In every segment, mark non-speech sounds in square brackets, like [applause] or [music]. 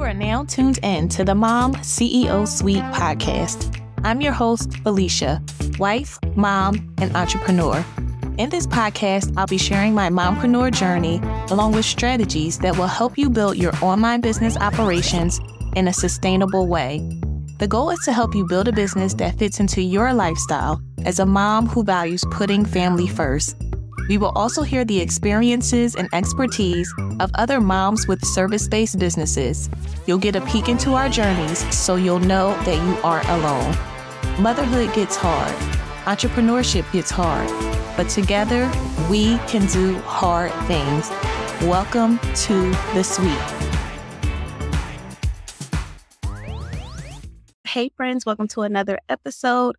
You are now tuned in to the Mom CEO Suite podcast. I'm your host, Felicia, wife, mom, and entrepreneur. In this podcast, I'll be sharing my mompreneur journey along with strategies that will help you build your online business operations in a sustainable way. The goal is to help you build a business that fits into your lifestyle as a mom who values putting family first. We will also hear the experiences and expertise of other moms with service based businesses. You'll get a peek into our journeys so you'll know that you aren't alone. Motherhood gets hard, entrepreneurship gets hard, but together we can do hard things. Welcome to the suite. Hey, friends, welcome to another episode.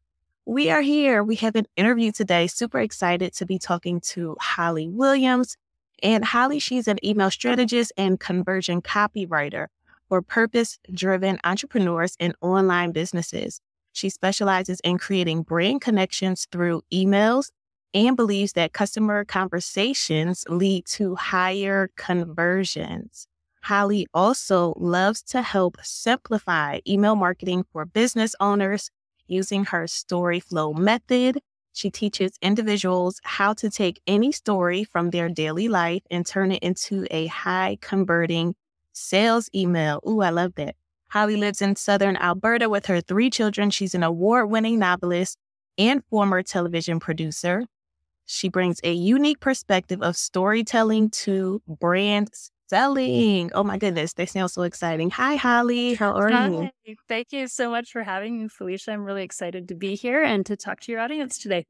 We are here. We have an interview today. Super excited to be talking to Holly Williams. And Holly, she's an email strategist and conversion copywriter for purpose driven entrepreneurs and online businesses. She specializes in creating brand connections through emails and believes that customer conversations lead to higher conversions. Holly also loves to help simplify email marketing for business owners using her story flow method. She teaches individuals how to take any story from their daily life and turn it into a high converting sales email. Ooh, I love that. Holly lives in Southern Alberta with her three children. She's an award winning novelist and former television producer. She brings a unique perspective of storytelling to brands selling. Oh my goodness, they sound so exciting. Hi, Holly. How are Hi. you? Thank you so much for having me, Felicia. I'm really excited to be here and to talk to your audience today.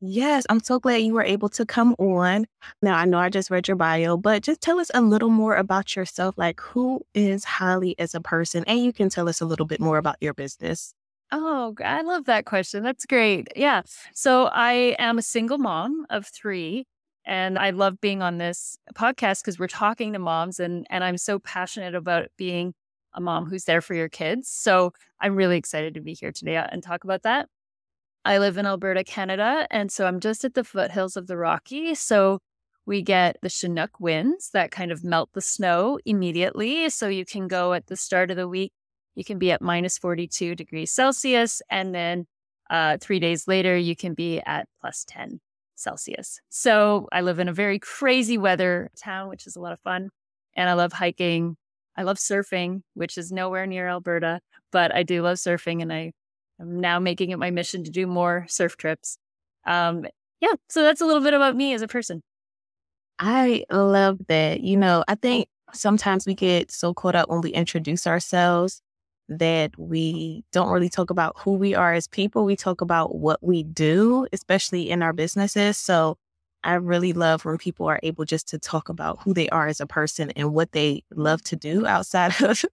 Yes, I'm so glad you were able to come on. Now, I know I just read your bio, but just tell us a little more about yourself. Like, who is Holly as a person? And you can tell us a little bit more about your business. Oh, I love that question. That's great. Yeah. So, I am a single mom of three. And I love being on this podcast because we're talking to moms and and I'm so passionate about being a mom who's there for your kids. So I'm really excited to be here today and talk about that. I live in Alberta, Canada, and so I'm just at the foothills of the Rocky. So we get the Chinook winds that kind of melt the snow immediately. So you can go at the start of the week, you can be at minus 42 degrees Celsius. And then uh, three days later, you can be at plus 10. Celsius. So I live in a very crazy weather town, which is a lot of fun. And I love hiking. I love surfing, which is nowhere near Alberta, but I do love surfing and I am now making it my mission to do more surf trips. Um, yeah, so that's a little bit about me as a person. I love that. You know, I think sometimes we get so caught up when we introduce ourselves that we don't really talk about who we are as people. We talk about what we do, especially in our businesses. So I really love when people are able just to talk about who they are as a person and what they love to do outside [laughs] of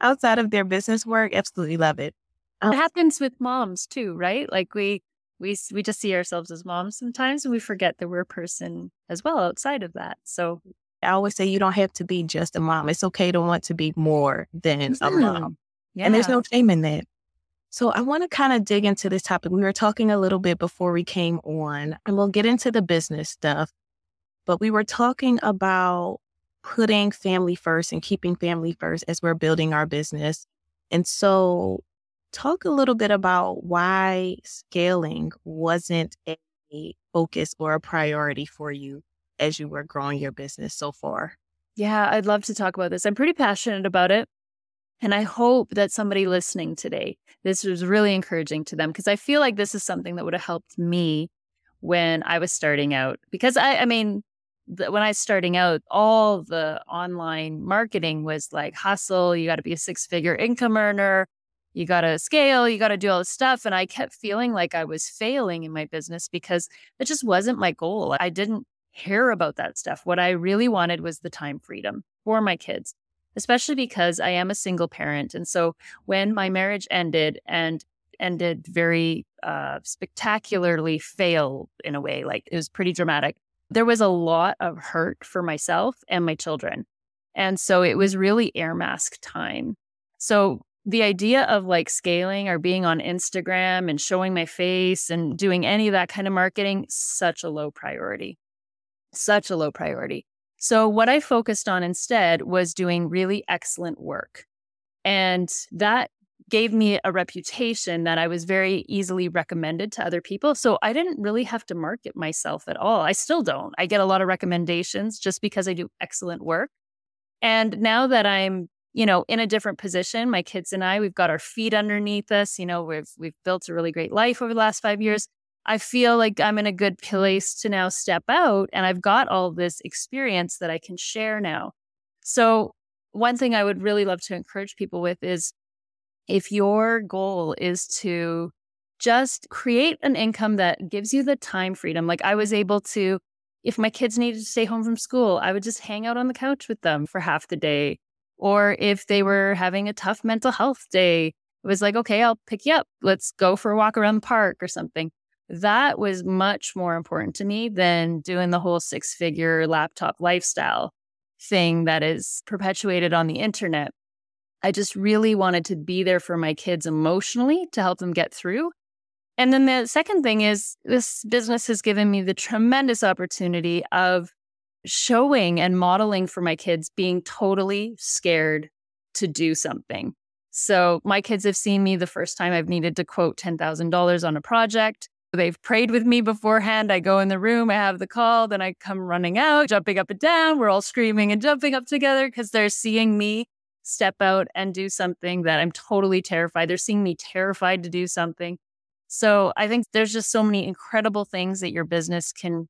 outside of their business work. Absolutely love it. Um, it happens with moms too, right? Like we we we just see ourselves as moms sometimes and we forget that we're a person as well outside of that. So I always say you don't have to be just a mom. It's okay to want to be more than a mom. Yeah. And there's no shame in that. So I want to kind of dig into this topic. We were talking a little bit before we came on, and we'll get into the business stuff. But we were talking about putting family first and keeping family first as we're building our business. And so talk a little bit about why scaling wasn't a focus or a priority for you as you were growing your business so far. Yeah, I'd love to talk about this. I'm pretty passionate about it. And I hope that somebody listening today, this was really encouraging to them because I feel like this is something that would have helped me when I was starting out. Because I, I mean, the, when I was starting out, all the online marketing was like hustle. You got to be a six figure income earner. You got to scale. You got to do all this stuff. And I kept feeling like I was failing in my business because it just wasn't my goal. I didn't care about that stuff. What I really wanted was the time freedom for my kids especially because I am a single parent. And so when my marriage ended and ended very uh, spectacularly failed in a way, like it was pretty dramatic, there was a lot of hurt for myself and my children. And so it was really air mask time. So the idea of like scaling or being on Instagram and showing my face and doing any of that kind of marketing, such a low priority. Such a low priority. So, what I focused on instead was doing really excellent work. And that gave me a reputation that I was very easily recommended to other people. So, I didn't really have to market myself at all. I still don't. I get a lot of recommendations just because I do excellent work. And now that I'm, you know, in a different position, my kids and I, we've got our feet underneath us, you know, we've we've built a really great life over the last 5 years. I feel like I'm in a good place to now step out and I've got all this experience that I can share now. So, one thing I would really love to encourage people with is if your goal is to just create an income that gives you the time freedom, like I was able to, if my kids needed to stay home from school, I would just hang out on the couch with them for half the day. Or if they were having a tough mental health day, it was like, okay, I'll pick you up. Let's go for a walk around the park or something that was much more important to me than doing the whole six figure laptop lifestyle thing that is perpetuated on the internet. I just really wanted to be there for my kids emotionally to help them get through. And then the second thing is this business has given me the tremendous opportunity of showing and modeling for my kids being totally scared to do something. So my kids have seen me the first time I've needed to quote $10,000 on a project. They've prayed with me beforehand. I go in the room, I have the call, then I come running out, jumping up and down. We're all screaming and jumping up together because they're seeing me step out and do something that I'm totally terrified. They're seeing me terrified to do something. So I think there's just so many incredible things that your business can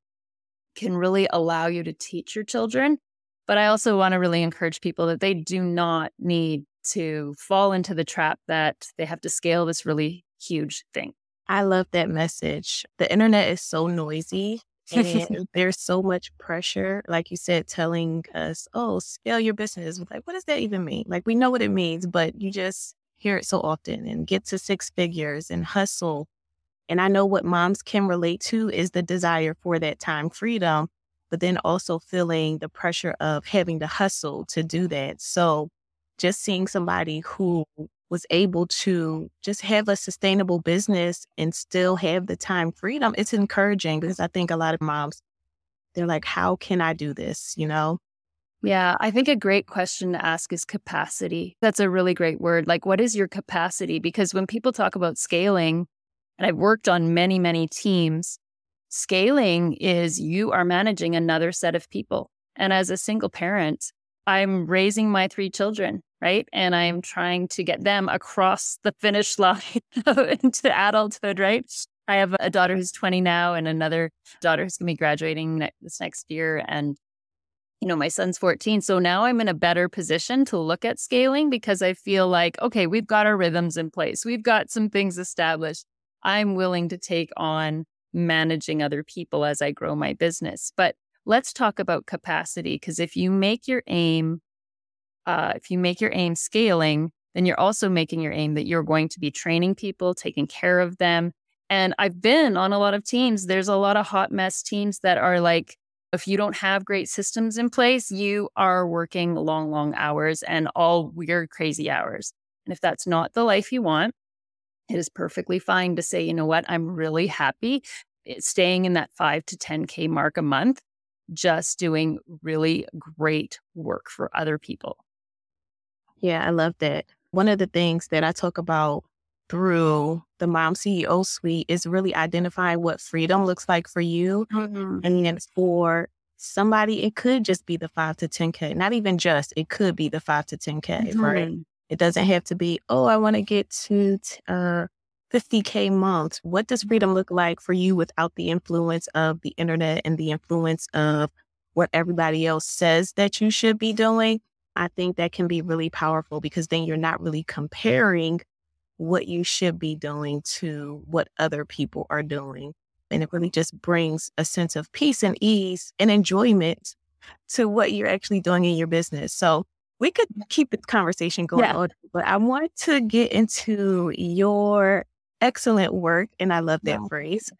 can really allow you to teach your children. But I also want to really encourage people that they do not need to fall into the trap that they have to scale this really huge thing. I love that message. The internet is so noisy and [laughs] there's so much pressure, like you said, telling us, oh, scale your business. Like, what does that even mean? Like, we know what it means, but you just hear it so often and get to six figures and hustle. And I know what moms can relate to is the desire for that time freedom, but then also feeling the pressure of having to hustle to do that. So just seeing somebody who was able to just have a sustainable business and still have the time freedom, it's encouraging because I think a lot of moms, they're like, how can I do this? You know? Yeah, I think a great question to ask is capacity. That's a really great word. Like, what is your capacity? Because when people talk about scaling, and I've worked on many, many teams, scaling is you are managing another set of people. And as a single parent, I'm raising my three children right? And I'm trying to get them across the finish [laughs] line into adulthood, right? I have a daughter who's 20 now and another daughter who's going to be graduating ne- this next year. And, you know, my son's 14. So now I'm in a better position to look at scaling because I feel like, okay, we've got our rhythms in place, we've got some things established. I'm willing to take on managing other people as I grow my business. But let's talk about capacity because if you make your aim uh, if you make your aim scaling, then you're also making your aim that you're going to be training people, taking care of them. And I've been on a lot of teams. There's a lot of hot mess teams that are like, if you don't have great systems in place, you are working long, long hours and all weird, crazy hours. And if that's not the life you want, it is perfectly fine to say, you know what, I'm really happy staying in that five to 10K mark a month, just doing really great work for other people. Yeah, I love that. One of the things that I talk about through the Mom CEO Suite is really identifying what freedom looks like for you. Mm-hmm. And then for somebody, it could just be the five to 10K, not even just, it could be the five to 10K, mm-hmm. right? It doesn't have to be, oh, I want to get to uh, 50K months. What does freedom look like for you without the influence of the internet and the influence of what everybody else says that you should be doing? I think that can be really powerful because then you're not really comparing what you should be doing to what other people are doing. And it really just brings a sense of peace and ease and enjoyment to what you're actually doing in your business. So we could mm. keep the conversation going yeah. on, but I want to get into your excellent work. And I love that wow. phrase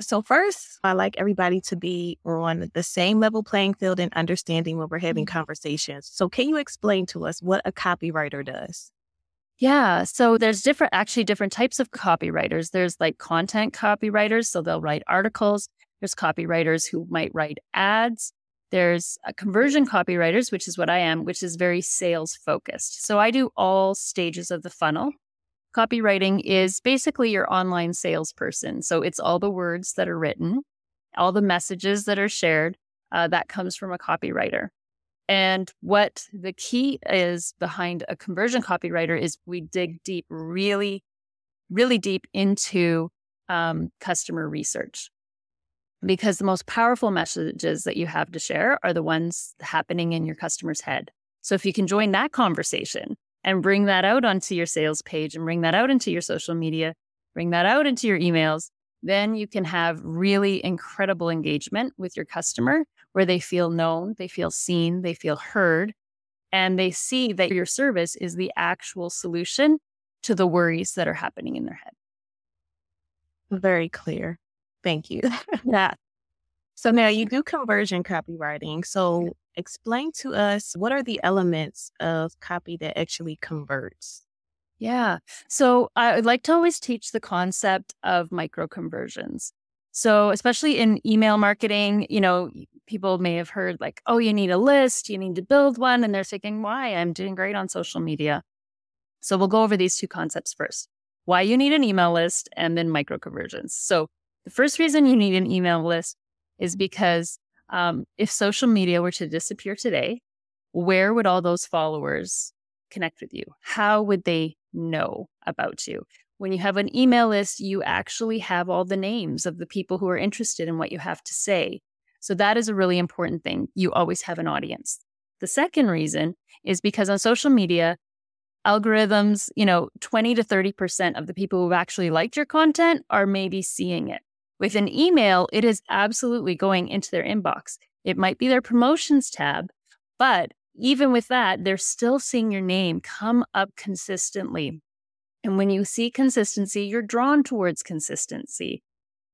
so, first, I like everybody to be on the same level playing field and understanding when we're having mm-hmm. conversations. So, can you explain to us what a copywriter does? Yeah. So there's different, actually, different types of copywriters. There's like content copywriters. So they'll write articles. There's copywriters who might write ads. There's conversion copywriters, which is what I am, which is very sales focused. So I do all stages of the funnel. Copywriting is basically your online salesperson. So it's all the words that are written, all the messages that are shared. Uh, that comes from a copywriter. And what the key is behind a conversion copywriter is we dig deep, really, really deep into um, customer research. Because the most powerful messages that you have to share are the ones happening in your customer's head. So if you can join that conversation and bring that out onto your sales page and bring that out into your social media, bring that out into your emails, then you can have really incredible engagement with your customer where they feel known, they feel seen, they feel heard, and they see that your service is the actual solution to the worries that are happening in their head. Very clear. Thank you. yeah. So now you do conversion copywriting. So explain to us what are the elements of copy that actually converts? Yeah. So I like to always teach the concept of micro conversions. So, especially in email marketing, you know, people may have heard like, oh, you need a list, you need to build one. And they're thinking, why? I'm doing great on social media. So, we'll go over these two concepts first why you need an email list and then micro conversions. So, the first reason you need an email list is because um, if social media were to disappear today, where would all those followers connect with you? How would they know about you? When you have an email list, you actually have all the names of the people who are interested in what you have to say. So that is a really important thing. You always have an audience. The second reason is because on social media, algorithms, you know, 20 to 30% of the people who've actually liked your content are maybe seeing it. With an email, it is absolutely going into their inbox. It might be their promotions tab, but even with that, they're still seeing your name come up consistently. And when you see consistency, you're drawn towards consistency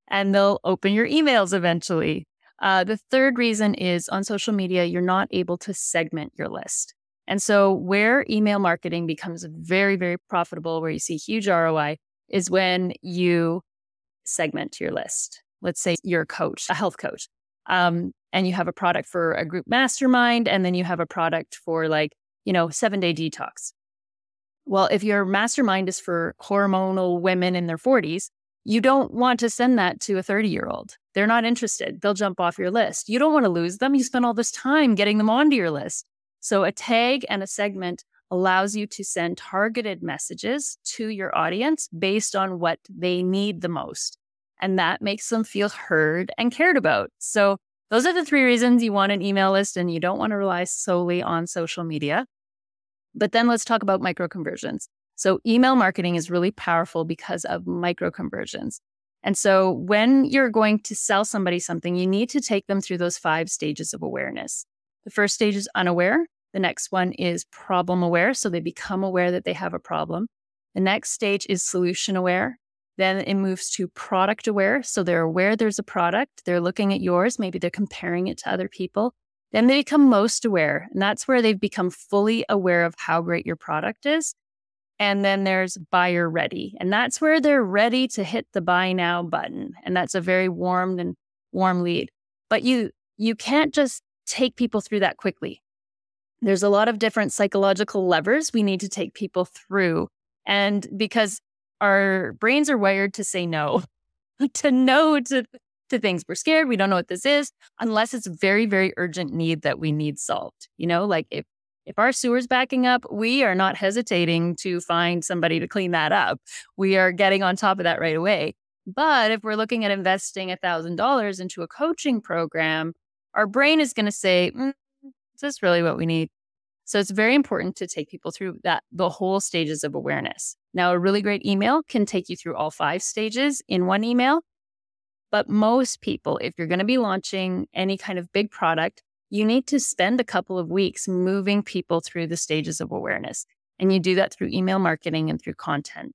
and they'll open your emails eventually. Uh, the third reason is on social media, you're not able to segment your list. And so, where email marketing becomes very, very profitable, where you see huge ROI, is when you segment to your list. Let's say you're a coach, a health coach, um, and you have a product for a group mastermind, and then you have a product for like, you know, seven day detox. Well, if your mastermind is for hormonal women in their 40s, you don't want to send that to a 30 year old. They're not interested. They'll jump off your list. You don't want to lose them. You spend all this time getting them onto your list. So, a tag and a segment allows you to send targeted messages to your audience based on what they need the most. And that makes them feel heard and cared about. So, those are the three reasons you want an email list and you don't want to rely solely on social media. But then let's talk about micro conversions. So, email marketing is really powerful because of micro conversions. And so, when you're going to sell somebody something, you need to take them through those five stages of awareness. The first stage is unaware. The next one is problem aware. So, they become aware that they have a problem. The next stage is solution aware. Then it moves to product aware. So, they're aware there's a product, they're looking at yours, maybe they're comparing it to other people. Then they become most aware. And that's where they've become fully aware of how great your product is. And then there's buyer ready. And that's where they're ready to hit the buy now button. And that's a very warm and warm lead. But you you can't just take people through that quickly. There's a lot of different psychological levers we need to take people through. And because our brains are wired to say no, [laughs] to no to to things. We're scared. We don't know what this is unless it's very, very urgent need that we need solved. You know, like if if our sewer's backing up, we are not hesitating to find somebody to clean that up. We are getting on top of that right away. But if we're looking at investing $1,000 into a coaching program, our brain is going to say, mm, is this really what we need? So it's very important to take people through that, the whole stages of awareness. Now, a really great email can take you through all five stages in one email. But most people, if you're going to be launching any kind of big product, you need to spend a couple of weeks moving people through the stages of awareness. And you do that through email marketing and through content.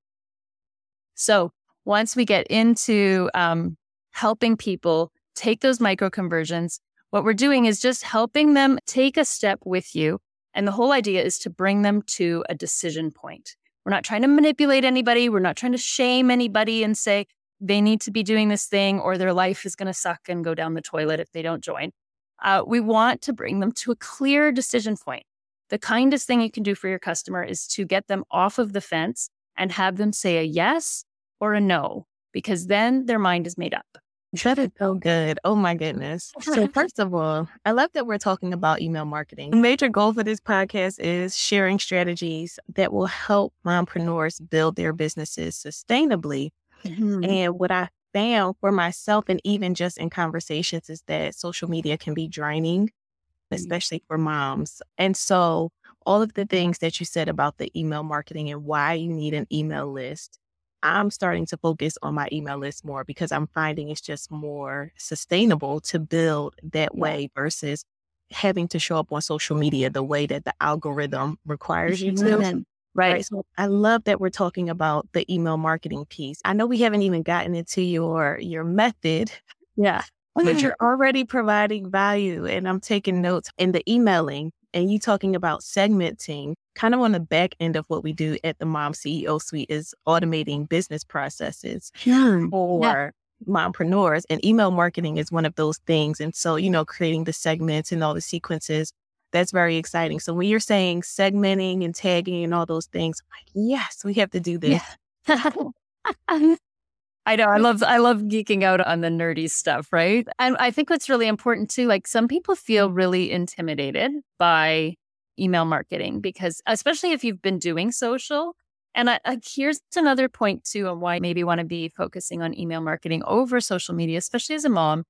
So once we get into um, helping people take those micro conversions, what we're doing is just helping them take a step with you. And the whole idea is to bring them to a decision point. We're not trying to manipulate anybody. We're not trying to shame anybody and say, they need to be doing this thing or their life is going to suck and go down the toilet if they don't join. uh, we want to bring them to a clear decision point. The kindest thing you can do for your customer is to get them off of the fence and have them say a yes or a no, because then their mind is made up. That is so good. Oh my goodness. So, [laughs] first of all, I love that we're talking about email marketing. The major goal for this podcast is sharing strategies that will help mompreneurs build their businesses sustainably. Mm-hmm. And what I found for myself, and even just in conversations, is that social media can be draining, mm-hmm. especially for moms. And so, all of the things that you said about the email marketing and why you need an email list I'm starting to focus on my email list more because I'm finding it's just more sustainable to build that way versus having to show up on social media the way that the algorithm requires you to. Right. right. So I love that we're talking about the email marketing piece. I know we haven't even gotten into your your method. Yeah. But you're [laughs] already providing value and I'm taking notes in the emailing and you talking about segmenting kind of on the back end of what we do at the mom ceo suite is automating business processes yeah. for yeah. mompreneurs and email marketing is one of those things and so you know creating the segments and all the sequences that's very exciting so when you're saying segmenting and tagging and all those things I'm like yes we have to do this yeah. [laughs] I know. I love I love geeking out on the nerdy stuff, right? And I think what's really important too, like some people feel really intimidated by email marketing because especially if you've been doing social. And I, I, here's another point too on why maybe want to be focusing on email marketing over social media, especially as a mom,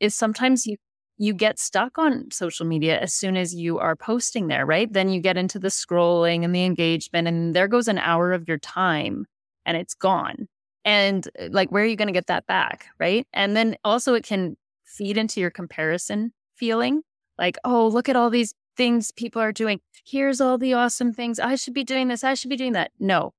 is sometimes you you get stuck on social media as soon as you are posting there, right? Then you get into the scrolling and the engagement, and there goes an hour of your time and it's gone. And uh, like, where are you going to get that back? Right. And then also, it can feed into your comparison feeling like, oh, look at all these things people are doing. Here's all the awesome things. I should be doing this. I should be doing that. No,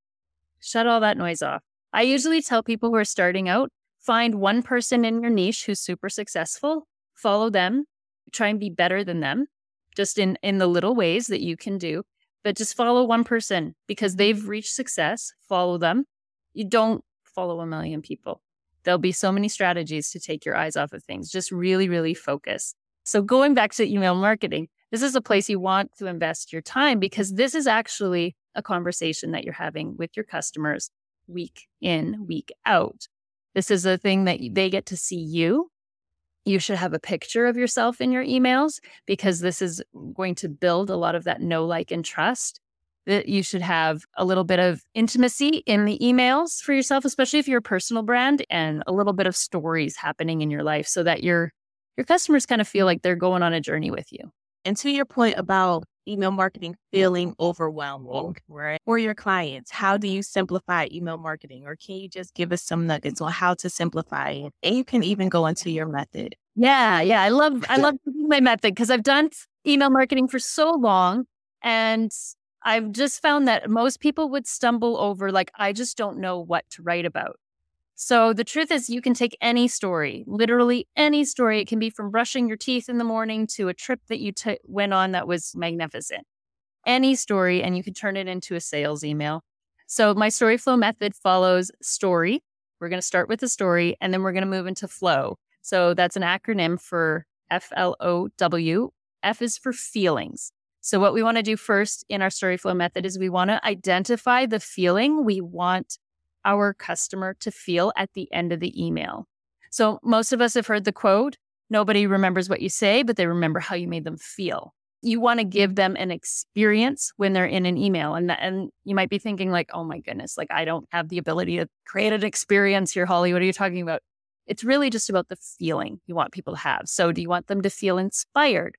shut all that noise off. I usually tell people who are starting out find one person in your niche who's super successful, follow them, try and be better than them, just in, in the little ways that you can do. But just follow one person because they've reached success, follow them. You don't follow a million people. There'll be so many strategies to take your eyes off of things. Just really, really focus. So, going back to email marketing, this is a place you want to invest your time because this is actually a conversation that you're having with your customers week in, week out. This is a thing that they get to see you. You should have a picture of yourself in your emails because this is going to build a lot of that know, like, and trust that you should have a little bit of intimacy in the emails for yourself, especially if you're a personal brand and a little bit of stories happening in your life so that your your customers kind of feel like they're going on a journey with you. And to your point about email marketing feeling overwhelming, right? For your clients, how do you simplify email marketing? Or can you just give us some nuggets on how to simplify it? And you can even go into your method. Yeah, yeah. I love I [laughs] love my method because I've done email marketing for so long and I've just found that most people would stumble over, like, I just don't know what to write about. So the truth is, you can take any story, literally any story. It can be from brushing your teeth in the morning to a trip that you t- went on that was magnificent. Any story, and you can turn it into a sales email. So my story flow method follows story. We're going to start with the story, and then we're going to move into flow. So that's an acronym for F L O W. F is for feelings. So, what we want to do first in our story flow method is we want to identify the feeling we want our customer to feel at the end of the email. So, most of us have heard the quote nobody remembers what you say, but they remember how you made them feel. You want to give them an experience when they're in an email. And, and you might be thinking, like, oh my goodness, like I don't have the ability to create an experience here, Holly. What are you talking about? It's really just about the feeling you want people to have. So, do you want them to feel inspired?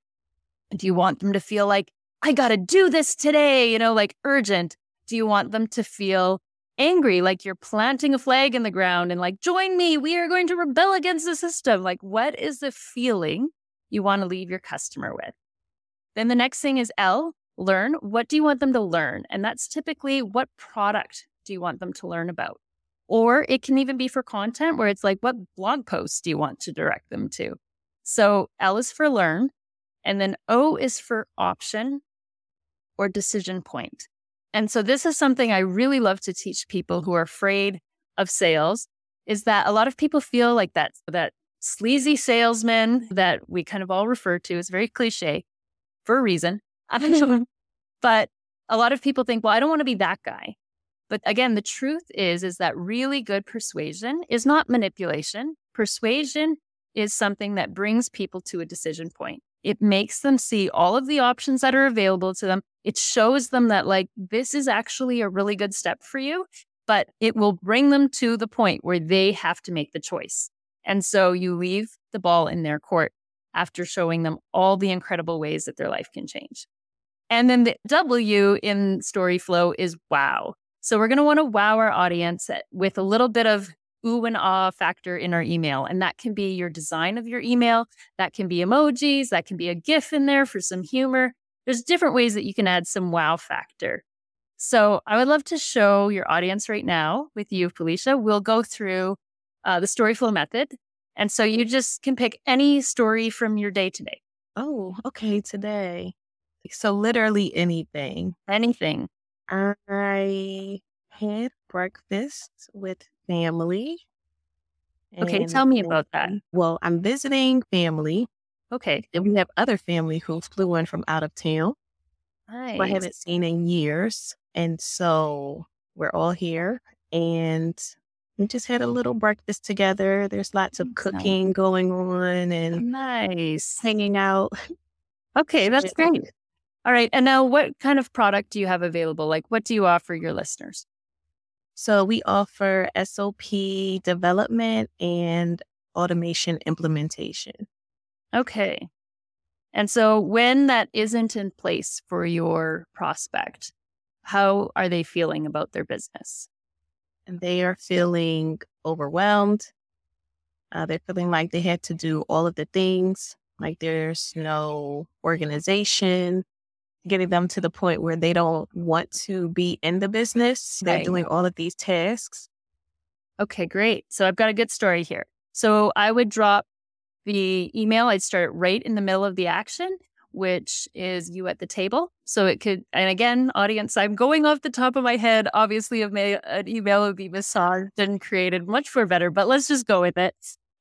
Do you want them to feel like, I got to do this today, you know, like urgent? Do you want them to feel angry, like you're planting a flag in the ground and like, join me, we are going to rebel against the system? Like, what is the feeling you want to leave your customer with? Then the next thing is L, learn. What do you want them to learn? And that's typically what product do you want them to learn about? Or it can even be for content where it's like, what blog posts do you want to direct them to? So L is for learn. And then O is for option or decision point. And so this is something I really love to teach people who are afraid of sales is that a lot of people feel like that that sleazy salesman that we kind of all refer to is very cliche for a reason. [laughs] [laughs] Mm-hmm. but a lot of people think, well, I don't want to be that guy. But again, the truth is, is that really good persuasion is not manipulation. Persuasion is something that brings people to a decision point. It makes them see all of the options that are available to them. It shows them that, like, this is actually a really good step for you, but it will bring them to the point where they have to make the choice. And so you leave the ball in their court after showing them all the incredible ways that their life can change. And then the W in story flow is wow. So we're going to want to wow our audience with a little bit of ooh and ah factor in our email. And that can be your design of your email. That can be emojis. That can be a GIF in there for some humor. There's different ways that you can add some wow factor. So I would love to show your audience right now with you, Felicia. We'll go through uh, the story flow method. And so you just can pick any story from your day today. Oh, okay. Today. So literally anything. Anything. I had breakfast with family. Okay, tell me about that. Well, I'm visiting family. Okay. And we have other family who flew in from out of town. Nice. Who I haven't seen in years. And so we're all here and we just had a little breakfast together. There's lots of cooking nice. going on and nice hanging out. Okay, that's great. All right. And now what kind of product do you have available? Like what do you offer your listeners? So we offer SOP development and automation implementation. Okay. And so when that isn't in place for your prospect, how are they feeling about their business? And they are feeling overwhelmed. Uh, they're feeling like they had to do all of the things, like there's no organization, getting them to the point where they don't want to be in the business. They're right. doing all of these tasks. Okay, great. So I've got a good story here. So I would drop the email, I'd start right in the middle of the action, which is you at the table. So it could, and again, audience, I'm going off the top of my head. Obviously, an email would be massaged and created much for better, but let's just go with it.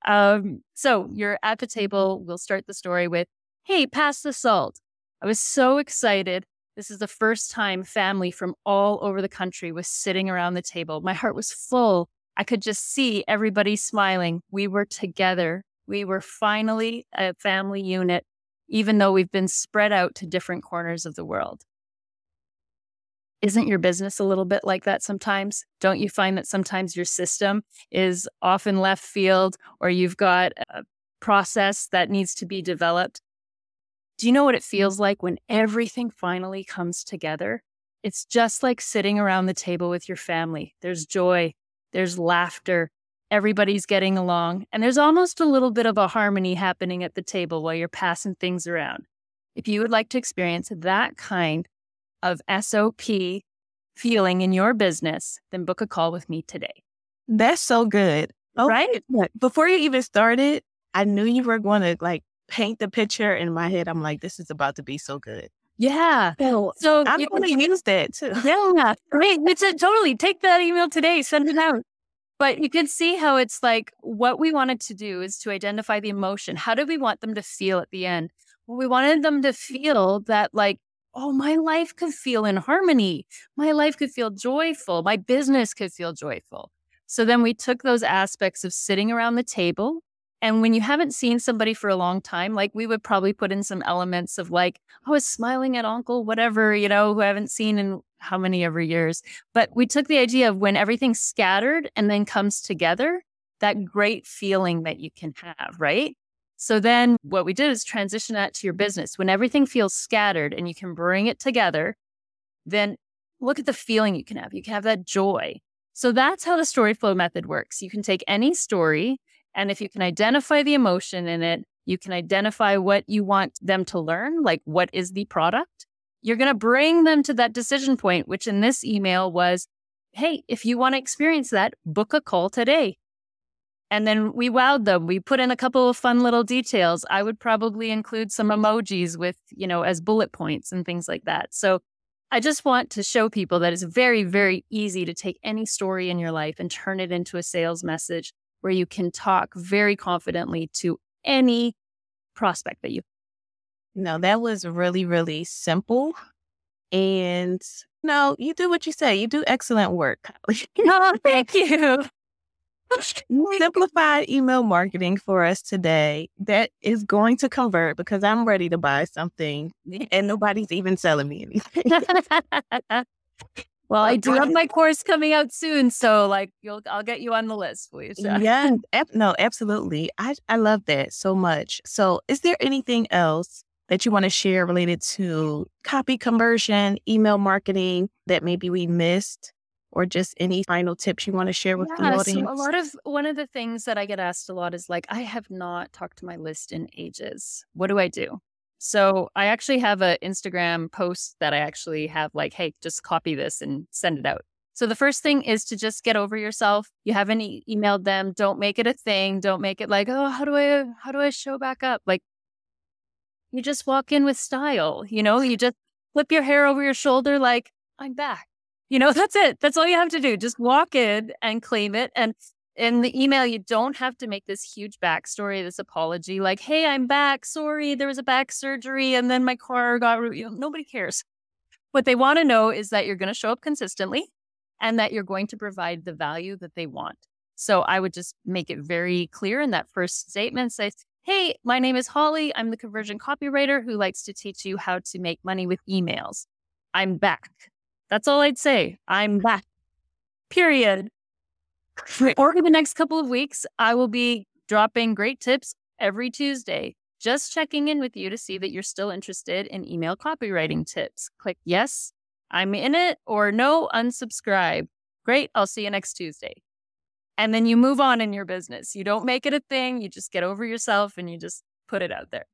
Um, so you're at the table. We'll start the story with, Hey, pass the salt. I was so excited. This is the first time family from all over the country was sitting around the table. My heart was full. I could just see everybody smiling. We were together. We were finally a family unit, even though we've been spread out to different corners of the world. Isn't your business a little bit like that sometimes? Don't you find that sometimes your system is often left field or you've got a process that needs to be developed? Do you know what it mm-hmm. feels like when everything finally comes together? It's just like sitting around the table with your family. There's joy, there's laughter, everybody's getting along, and there's almost a little bit of a harmony happening at the table while you're passing things around. If you would like to experience that kind of SOP feeling in your business, then book a call with me today. That's so good. Oh, right? Before you even started, I knew you were going to like paint the picture in my head. I'm like, this is about to be so good. Yeah. So, so I'm going to use that too. Yeah. Right. It's a, totally take that email today, send it out. But you can see how it's like what we wanted to do is to identify the emotion. How do we want them to feel at the end? Well, we wanted them to feel that, like, oh, my life could feel in harmony. My life could feel joyful. My business could feel joyful. So then we took those aspects of sitting around the table and when you haven't seen somebody for a long time, like we would probably put in some elements of like, oh, I was smiling at uncle, whatever, you know, who I haven't seen in how many ever years. But we took the idea of when everything's scattered and then comes together, that great feeling that you can have, right? So then what we did is transition that to your business. When everything feels scattered and you can bring it together, then look at the feeling you can have. You can have that joy. So that's how the story flow method works. You can take any story and if you can identify the emotion in it, you can identify what you want them to learn, like what is the product. You're going to bring them to that decision point, which in this email was, hey, if you want to experience that, book a call today. And then we wowed them. We put in a couple of fun little details. I would probably include some emojis with, you know, as bullet points and things like that. So I just want to show people that it's very, very easy to take any story in your life and turn it into a sales message where you can talk very confidently to any prospect that you. No, that was really, really simple. And no, you do what you say. You do excellent work. [laughs] oh, thank you. Simplified email marketing for us today that is going to convert because I'm ready to buy something and nobody's even selling me anything. [laughs] [laughs] well, I do have my course coming out soon, so like you'll I'll get you on the list, please. [laughs] Yeah, no, absolutely. I I love that so much. So, is there anything else that you want to share related to copy conversion, email marketing that maybe we missed? or just any final tips you want to share with yeah, the audience? So a lot of one of the things that I get asked a lot is like, I have not talked to my list in ages. What do I do? So I actually have an Instagram post that I actually have like, hey, just copy this and send it out. So the first thing is to just get over yourself. You haven't e- emailed them. Don't make it a thing. Don't make it like, oh, how do I how do I show back up? Like you just walk in with style, you know, you just flip your hair over your shoulder like, I'm back. You know, [laughs] that's it. That's all you have to do. Just walk in and claim it. And in the email, you don't have to make this huge backstory, this apology, like, hey, I'm back. Sorry, there was a back surgery and then my car got, you know, nobody cares. What they want to know is that you're going to show up consistently and that you're going to provide the value that they want. So I would just make it very clear in that first statement say, Hey, my name is Holly. I'm the conversion copywriter who likes to teach you how to make money with emails. I'm back. That's all I'd say. I'm back. Period. Over the next couple of weeks, I will be dropping great tips every Tuesday, just checking in with you to see that you're still interested in email copywriting tips. Click yes, I'm in it, or no, unsubscribe. Great, I'll see you next Tuesday. And then you move on in your business. You don't make it a thing, you just get over yourself and you just put it out there.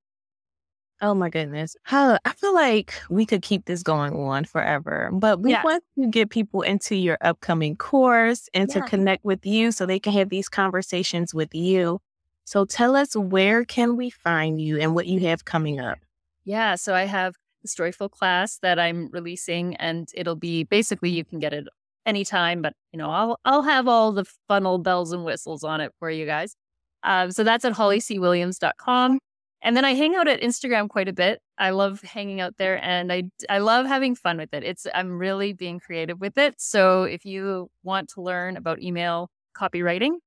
Oh my goodness. How I feel like we could keep this going on forever, but we yeah. want to get people into your upcoming course and yeah. to connect with you so they can have these conversations with you. So tell us where can we find you and what you have coming up? Yeah, so I have the story flow class that I'm releasing and it'll be basically you can get it anytime, but you know, I'll I'll have all the funnel bells and whistles on it for you guys. Um, so that's at hollycwilliams.com. And then I hang out at Instagram quite a bit. I love hanging out there and I I love having fun with it. It's I'm really being creative with it. So if you want to learn about email copywriting,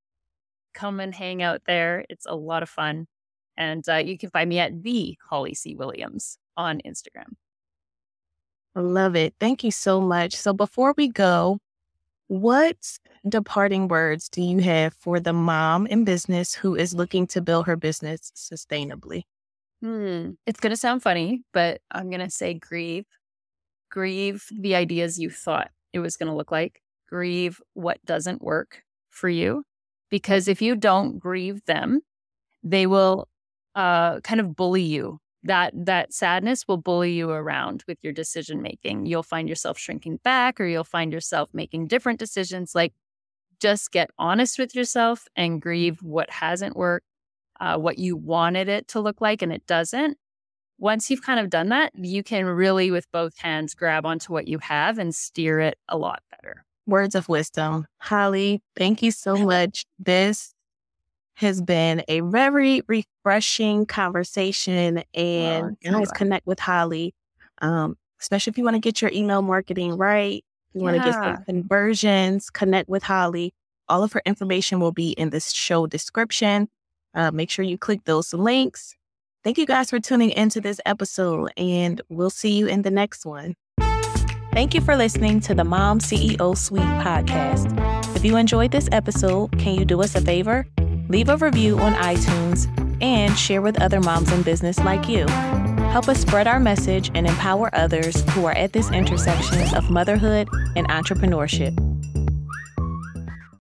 come and hang out there. It's a lot of fun. And uh, you can find me at the Holly C. Williams on Instagram. Love it. Thank you so much. So before we go, what departing words do you have for the mom in business who is looking to build her business sustainably? Hmm. It's going to sound funny, but I'm going to say grieve. Grieve the ideas you thought it was going to look like. Grieve what doesn't work for you. Because if you don't grieve them, they will uh, kind of bully you. That that sadness will bully you around with your decision making. You'll find yourself shrinking back, or you'll find yourself making different decisions. Like, just get honest with yourself and grieve what hasn't worked uh, what you wanted it to look like and it doesn't. Once you've kind of done that, you can really, with both hands, grab onto what you have and steer it a lot better. Words of wisdom. Holly, thank you so [laughs] much. This has been a very refreshing conversation and oh, always connect with Holly. Um, especially if you want to get your email marketing right, you want to get some conversions, connect with Holly. All of her information will be in this show description. Uh, make sure you click those links. Thank you guys for tuning into this episode, and we'll see you in the next one. Thank you for listening to the Mom CEO Suite podcast. If you enjoyed this episode, can you do us a favor? Leave a review on iTunes and share with other moms in business like you. Help us spread our message and empower others who are at this intersection of motherhood and entrepreneurship.